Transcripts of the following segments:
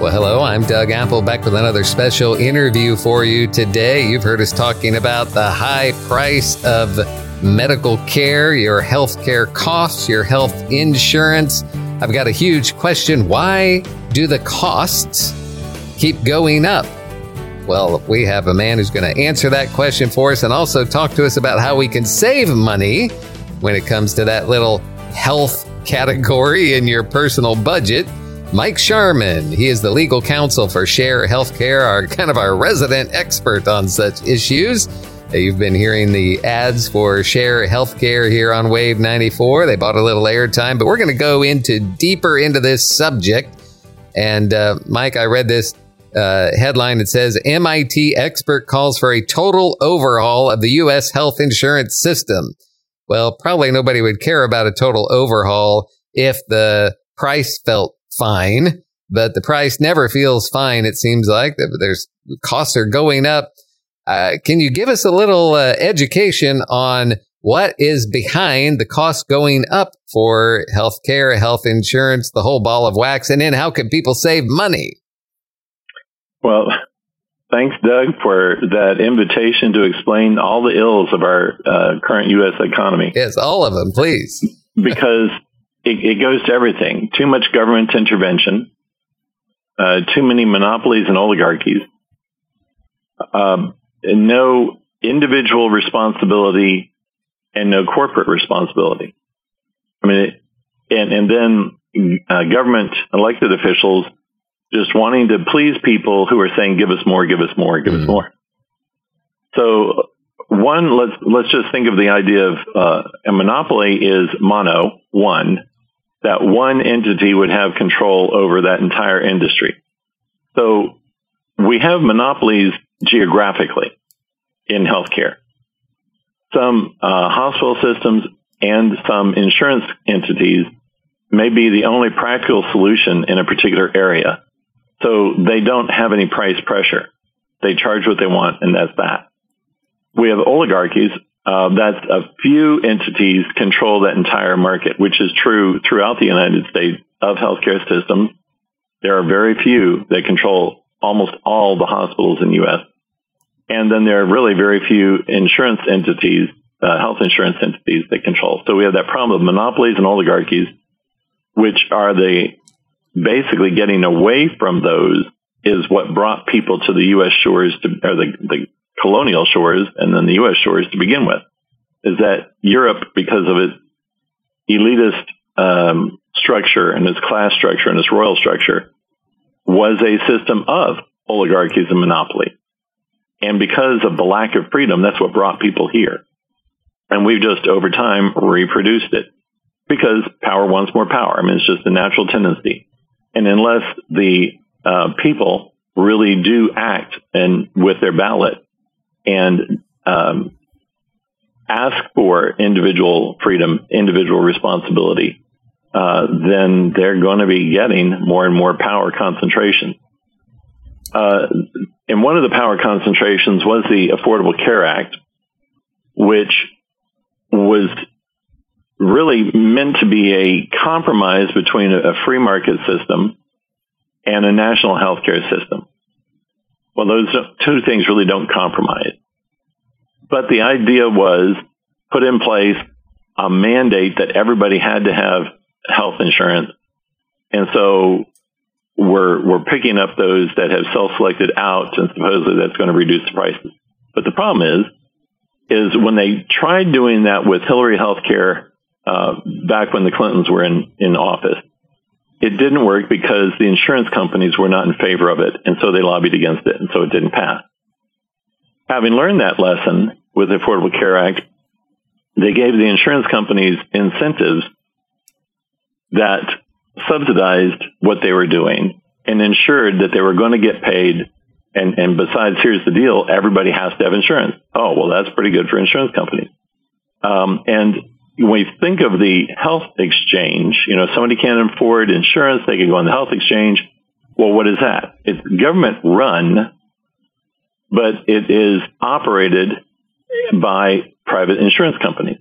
Well, hello, I'm Doug Apple back with another special interview for you today. You've heard us talking about the high price of medical care, your health care costs, your health insurance. I've got a huge question. Why do the costs keep going up? Well, we have a man who's going to answer that question for us and also talk to us about how we can save money when it comes to that little health category in your personal budget. Mike Sharman. He is the legal counsel for Share Healthcare, our kind of our resident expert on such issues. You've been hearing the ads for Share Healthcare here on Wave 94. They bought a little airtime, but we're going to go into deeper into this subject. And uh, Mike, I read this uh, headline that says MIT expert calls for a total overhaul of the U.S. health insurance system. Well, probably nobody would care about a total overhaul if the price felt fine, but the price never feels fine. It seems like there's costs are going up. Uh, can you give us a little uh, education on what is behind the cost going up for healthcare, health insurance, the whole ball of wax, and then how can people save money? Well, thanks, Doug, for that invitation to explain all the ills of our uh, current U.S. economy. Yes, all of them, please. because it, it goes to everything. Too much government intervention, uh, too many monopolies and oligarchies, uh, no individual responsibility, and no corporate responsibility. I mean, it, and and then uh, government elected officials just wanting to please people who are saying, "Give us more, give us more, give mm-hmm. us more." So one, let's let's just think of the idea of uh, a monopoly is mono one, that one entity would have control over that entire industry. So we have monopolies geographically in healthcare. Some uh, hospital systems and some insurance entities may be the only practical solution in a particular area. So they don't have any price pressure. They charge what they want, and that's that. We have oligarchies uh, that a few entities control that entire market, which is true throughout the United States of healthcare systems. There are very few that control almost all the hospitals in the U.S. And then there are really very few insurance entities, uh, health insurance entities that control. So we have that problem of monopolies and oligarchies, which are the basically getting away from those is what brought people to the U.S. shores to, or the, the colonial shores and then the U.S. shores to begin with, is that Europe, because of its elitist um, structure and its class structure and its royal structure, was a system of oligarchies and monopoly. And because of the lack of freedom, that's what brought people here. And we've just over time reproduced it because power wants more power. I mean, it's just a natural tendency. And unless the uh, people really do act and with their ballot and um, ask for individual freedom, individual responsibility, uh, then they're going to be getting more and more power concentration. Uh, and one of the power concentrations was the Affordable Care Act, which was really meant to be a compromise between a free market system and a national health care system. Well, those two things really don't compromise. But the idea was put in place a mandate that everybody had to have health insurance. And so we're, we're picking up those that have self-selected out and supposedly that's going to reduce the prices. But the problem is, is when they tried doing that with Hillary Healthcare uh, back when the Clintons were in, in office, it didn't work because the insurance companies were not in favor of it, and so they lobbied against it, and so it didn't pass. Having learned that lesson with the Affordable Care Act, they gave the insurance companies incentives that subsidized what they were doing and ensured that they were going to get paid. And, and besides, here's the deal: everybody has to have insurance. Oh, well, that's pretty good for insurance companies. Um, and when we think of the health exchange, you know, somebody can't afford insurance, they can go on the health exchange. Well, what is that? It's government run, but it is operated by private insurance companies,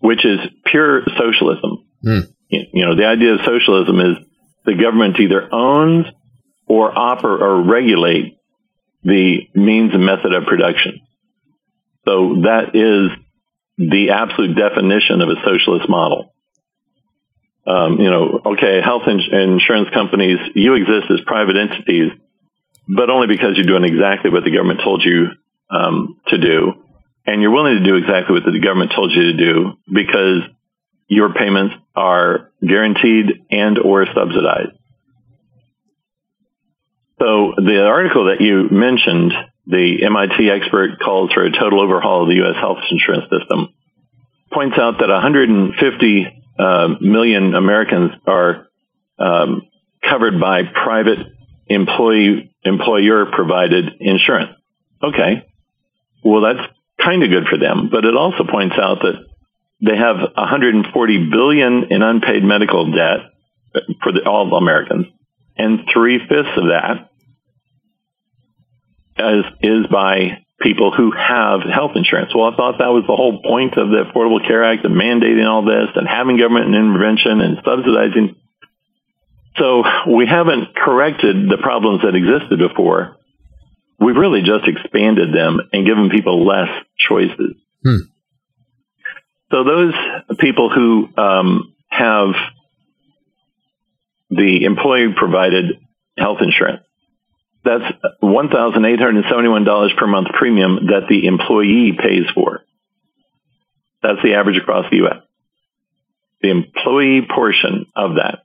which is pure socialism. Mm. You know, the idea of socialism is the government either owns or oper or regulate the means and method of production. So that is the absolute definition of a socialist model. Um, you know, okay, health ins- insurance companies, you exist as private entities, but only because you're doing exactly what the government told you um, to do, and you're willing to do exactly what the government told you to do because your payments are guaranteed and or subsidized. So the article that you mentioned, the MIT expert calls for a total overhaul of the U.S. health insurance system, points out that 150 uh, million Americans are um, covered by private employee employer provided insurance. Okay, well that's kind of good for them, but it also points out that they have 140 billion in unpaid medical debt for the, all Americans, and three fifths of that is, is by people who have health insurance. Well, I thought that was the whole point of the Affordable Care Act of mandating all this and having government intervention and subsidizing. So we haven't corrected the problems that existed before. We've really just expanded them and given people less choices. Hmm. So those people who um, have the employee provided health insurance, that's $1,871 per month premium that the employee pays for. That's the average across the U.S. The employee portion of that.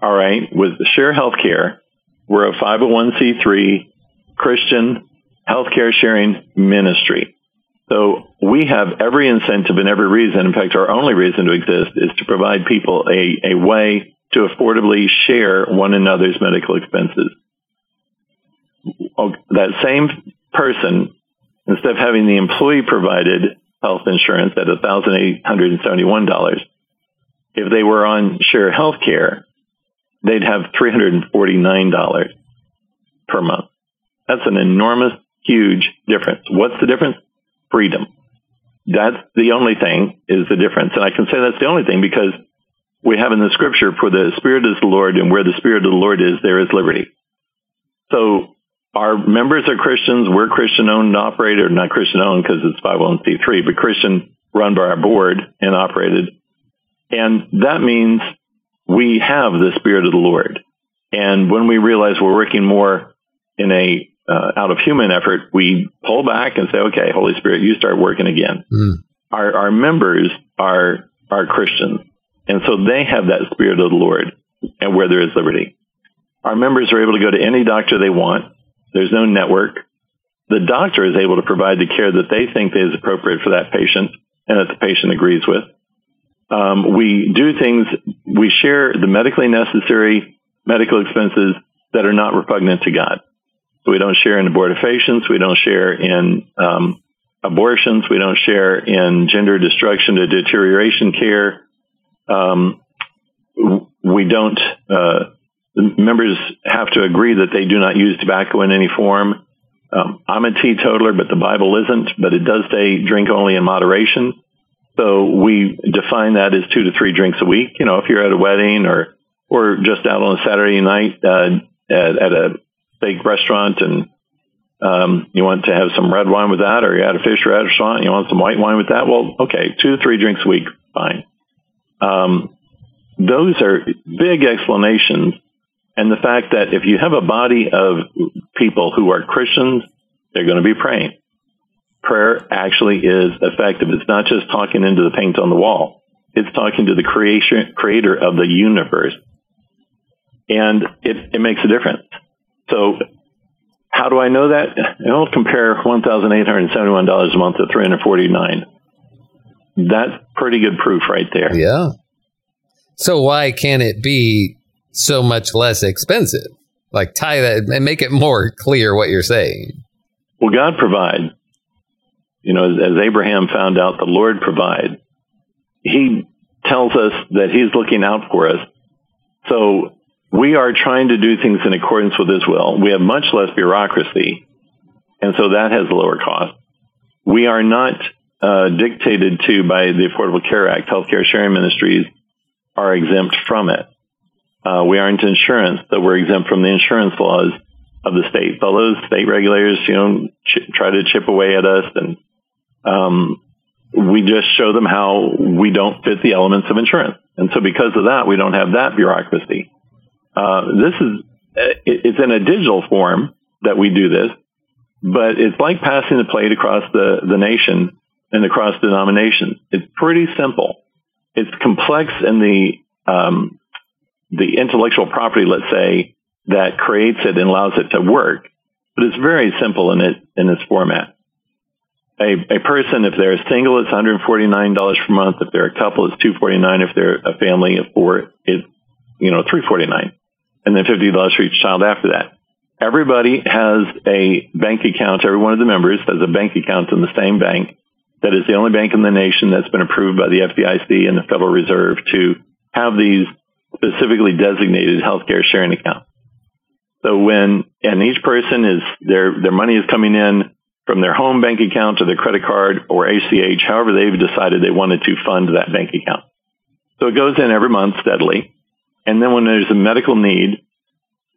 All right. With Share Healthcare, we're a 501c3 Christian healthcare sharing ministry. So we have every incentive and every reason, in fact, our only reason to exist is to provide people a, a way to affordably share one another's medical expenses. Oh, that same person, instead of having the employee provided health insurance at $1,871, if they were on share healthcare, they'd have $349 per month. That's an enormous, huge difference. What's the difference? freedom. That's the only thing is the difference. And I can say that's the only thing because we have in the scripture for the Spirit is the Lord and where the Spirit of the Lord is, there is liberty. So our members are Christians. We're Christian owned and operated, not Christian owned because it's 501c3, but Christian run by our board and operated. And that means we have the Spirit of the Lord. And when we realize we're working more in a uh, out of human effort, we pull back and say, okay, Holy Spirit, you start working again. Mm. Our, our members are, are Christians. And so they have that spirit of the Lord and where there is liberty. Our members are able to go to any doctor they want. There's no network. The doctor is able to provide the care that they think is appropriate for that patient and that the patient agrees with. Um, we do things, we share the medically necessary medical expenses that are not repugnant to God. We don't share in abortifacients. We don't share in um, abortions. We don't share in gender destruction to deterioration care. Um, we don't. Uh, members have to agree that they do not use tobacco in any form. Um, I'm a teetotaler, but the Bible isn't. But it does say drink only in moderation. So we define that as two to three drinks a week. You know, if you're at a wedding or or just out on a Saturday night uh, at, at a steak restaurant and um, you want to have some red wine with that, or you're at a fish restaurant and you want some white wine with that, well, okay, two to three drinks a week, fine. Um, those are big explanations. And the fact that if you have a body of people who are Christians, they're going to be praying. Prayer actually is effective. It's not just talking into the paint on the wall. It's talking to the creation, creator of the universe. And it, it makes a difference. So how do I know that? I'll compare $1,871 a month to 349 That's pretty good proof right there. Yeah. So why can't it be so much less expensive? Like tie that and make it more clear what you're saying. Well, God provides. You know, as, as Abraham found out, the Lord provides. He tells us that He's looking out for us. So we are trying to do things in accordance with His will. We have much less bureaucracy, and so that has a lower cost. We are not uh, dictated to by the Affordable Care Act. Healthcare sharing ministries are exempt from it. Uh, we aren't insurance, so we're exempt from the insurance laws of the state. So those state regulators, you know, ch- try to chip away at us, and um, we just show them how we don't fit the elements of insurance. And so because of that, we don't have that bureaucracy. Uh, this is it's in a digital form that we do this, but it's like passing the plate across the, the nation and across denominations. It's pretty simple. It's complex in the um, the intellectual property, let's say, that creates it and allows it to work, but it's very simple in it in its format. A, a person, if they're single, it's $149 per month. If they're a couple, it's $249. If they're a family of four, it's you know 349 and then $50 for each child after that. Everybody has a bank account. Every one of the members has a bank account in the same bank. That is the only bank in the nation that's been approved by the FDIC and the Federal Reserve to have these specifically designated healthcare sharing account. So when, and each person is, their, their money is coming in from their home bank account to their credit card or ACH, however they've decided they wanted to fund that bank account. So it goes in every month steadily. And then when there's a medical need,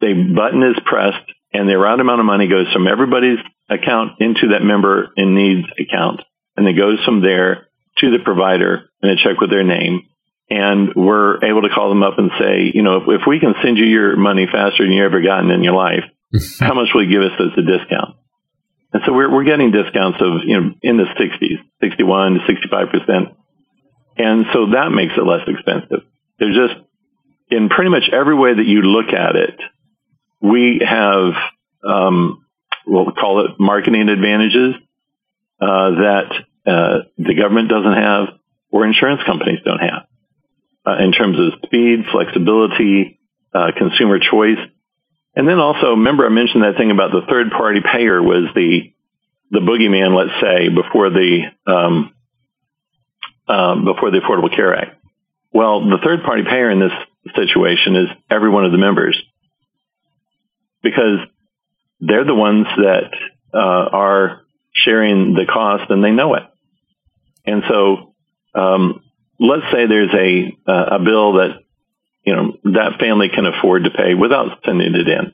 the button is pressed and the right amount of money goes from everybody's account into that member in needs account. And it goes from there to the provider and a check with their name. And we're able to call them up and say, you know, if, if we can send you your money faster than you've ever gotten in your life, how much will you give us as a discount? And so we're, we're getting discounts of, you know, in the 60s, 61 to 65%. And so that makes it less expensive. There's just in pretty much every way that you look at it, we have, um, we'll call it marketing advantages uh, that uh, the government doesn't have or insurance companies don't have uh, in terms of speed, flexibility, uh, consumer choice. And then also, remember I mentioned that thing about the third party payer was the the boogeyman, let's say, before the um, um, before the Affordable Care Act. Well, the third party payer in this situation is every one of the members because they're the ones that uh, are sharing the cost and they know it. And so, um, let's say there's a uh, a bill that you know that family can afford to pay without sending it in.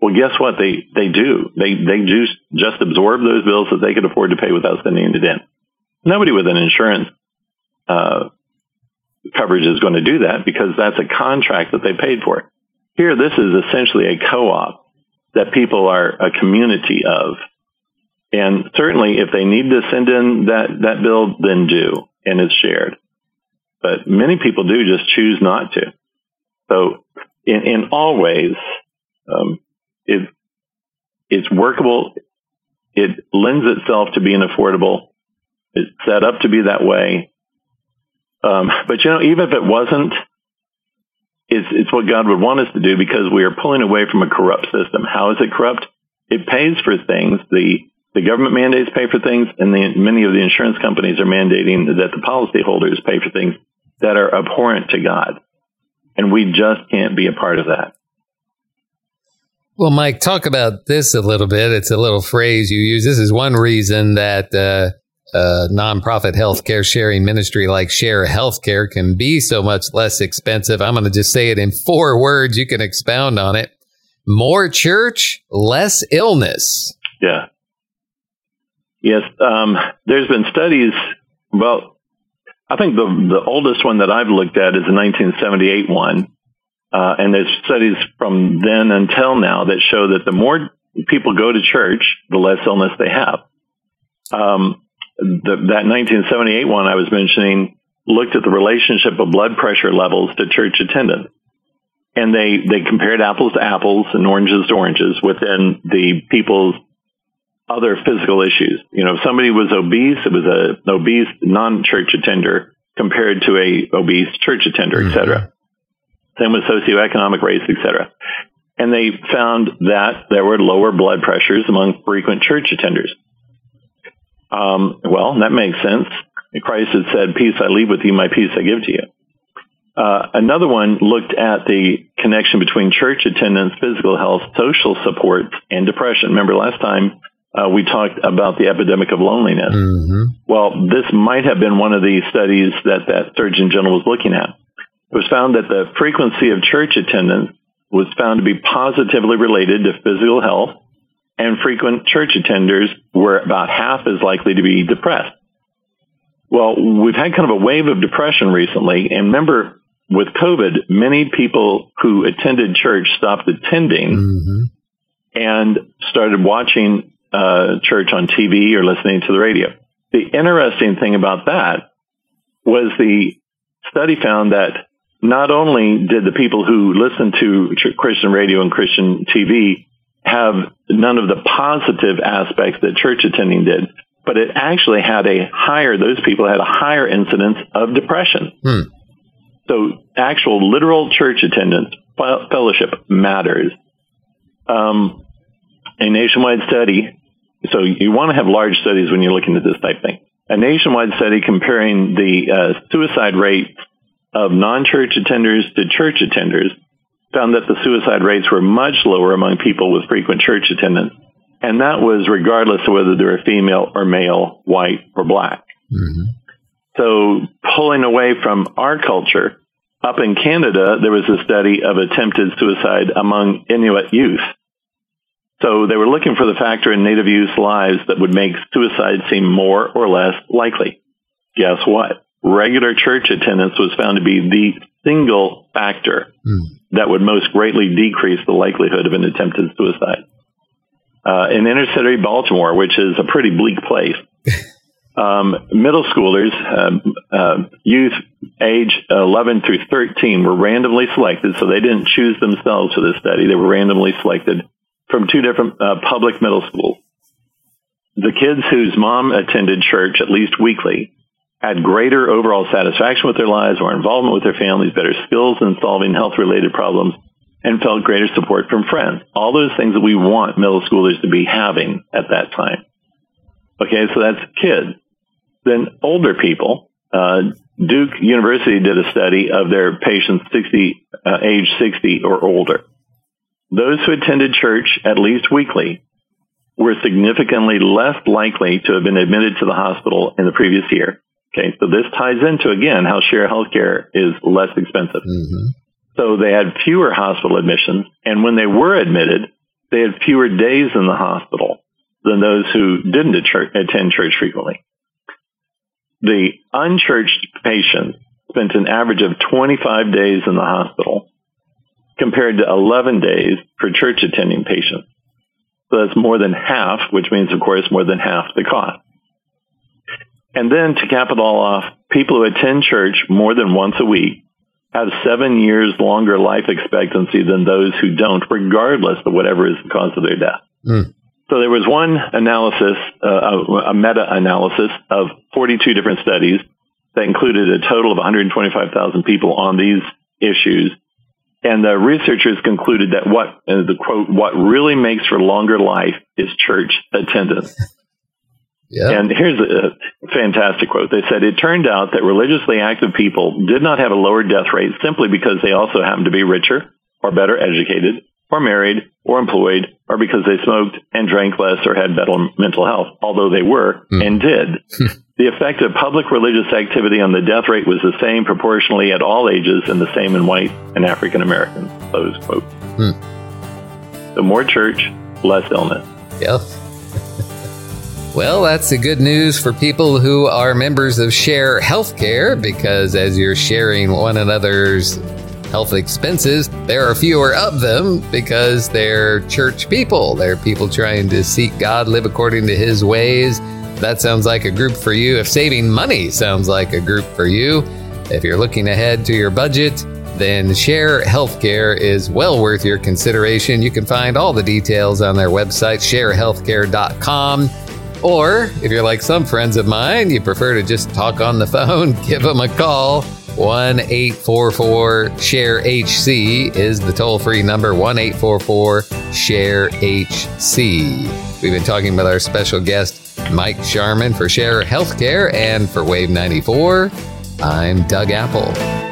Well, guess what? They they do. They they just just absorb those bills that they could afford to pay without sending it in. Nobody with an insurance uh, coverage is going to do that because that's a contract that they paid for. Here, this is essentially a co-op that people are a community of. And certainly if they need to send in that, that bill, then do, and it's shared. But many people do just choose not to. So in, in all ways, um, it, it's workable. It lends itself to being affordable. It's set up to be that way. Um, but you know, even if it wasn't, it's, it's what God would want us to do because we are pulling away from a corrupt system. How is it corrupt? It pays for things. The the government mandates pay for things, and the, many of the insurance companies are mandating that the policyholders pay for things that are abhorrent to God. And we just can't be a part of that. Well, Mike, talk about this a little bit. It's a little phrase you use. This is one reason that uh, a nonprofit healthcare sharing ministry like Share Healthcare can be so much less expensive. I'm going to just say it in four words. You can expound on it. More church, less illness. Yeah. Yes. Um, there's been studies. Well, I think the the oldest one that I've looked at is the 1978 one, uh, and there's studies from then until now that show that the more people go to church, the less illness they have. Um, the, that 1978 one I was mentioning looked at the relationship of blood pressure levels to church attendance. And they, they compared apples to apples and oranges to oranges within the people's other physical issues. You know, if somebody was obese, it was a, an obese non-church attender compared to a obese church attender, et cetera. Mm-hmm. Same with socioeconomic race, et cetera. And they found that there were lower blood pressures among frequent church attenders. Um, well, that makes sense. Christ had said, peace I leave with you, my peace I give to you. Uh, another one looked at the connection between church attendance, physical health, social support, and depression. Remember last time uh, we talked about the epidemic of loneliness. Mm-hmm. Well, this might have been one of the studies that that Surgeon General was looking at. it was found that the frequency of church attendance was found to be positively related to physical health, and frequent church attenders were about half as likely to be depressed. Well, we've had kind of a wave of depression recently, and remember, with COVID, many people who attended church stopped attending mm-hmm. and started watching uh, church on TV or listening to the radio. The interesting thing about that was the study found that not only did the people who listened to Christian radio and Christian TV have none of the positive aspects that church attending did, but it actually had a higher, those people had a higher incidence of depression. Hmm. So actual literal church attendance, fellowship matters. Um, a nationwide study, so you want to have large studies when you're looking at this type thing. A nationwide study comparing the uh, suicide rate of non-church attenders to church attenders found that the suicide rates were much lower among people with frequent church attendance. And that was regardless of whether they were female or male, white or black. Mm-hmm. So pulling away from our culture, up in Canada, there was a study of attempted suicide among Inuit youth. So they were looking for the factor in Native youth lives that would make suicide seem more or less likely. Guess what? regular church attendance was found to be the single factor mm. that would most greatly decrease the likelihood of an attempted suicide. Uh, in inner city Baltimore, which is a pretty bleak place, um, middle schoolers, uh, uh, youth age 11 through 13 were randomly selected, so they didn't choose themselves for this study. They were randomly selected from two different uh, public middle schools. The kids whose mom attended church at least weekly had greater overall satisfaction with their lives, more involvement with their families, better skills in solving health related problems, and felt greater support from friends. All those things that we want middle schoolers to be having at that time. Okay, so that's kids. Then older people, uh, Duke University did a study of their patients 60, uh, age 60 or older. Those who attended church at least weekly were significantly less likely to have been admitted to the hospital in the previous year Okay, so this ties into again how share healthcare is less expensive. Mm-hmm. So they had fewer hospital admissions, and when they were admitted, they had fewer days in the hospital than those who didn't attend church frequently. The unchurched patients spent an average of 25 days in the hospital compared to 11 days for church attending patients. So that's more than half, which means, of course, more than half the cost. And then to cap it all off, people who attend church more than once a week have seven years longer life expectancy than those who don't, regardless of whatever is the cause of their death. Mm. So there was one analysis, uh, a meta-analysis of 42 different studies that included a total of 125,000 people on these issues. And the researchers concluded that what, uh, the quote, what really makes for longer life is church attendance. Yep. And here's a fantastic quote. They said, it turned out that religiously active people did not have a lower death rate simply because they also happened to be richer or better educated or married or employed or because they smoked and drank less or had better mental health, although they were mm. and did. the effect of public religious activity on the death rate was the same proportionally at all ages and the same in white and African Americans. Close quote. Mm. The more church, less illness. Yes. Well, that's the good news for people who are members of Share Healthcare because as you're sharing one another's health expenses, there are fewer of them because they're church people. They're people trying to seek God, live according to His ways. That sounds like a group for you. If saving money sounds like a group for you, if you're looking ahead to your budget, then Share Healthcare is well worth your consideration. You can find all the details on their website, sharehealthcare.com. Or if you're like some friends of mine, you prefer to just talk on the phone, give them a call. 1 844 SHARE HC is the toll free number 1 844 SHARE HC. We've been talking with our special guest, Mike Sharman for Share Healthcare and for Wave 94. I'm Doug Apple.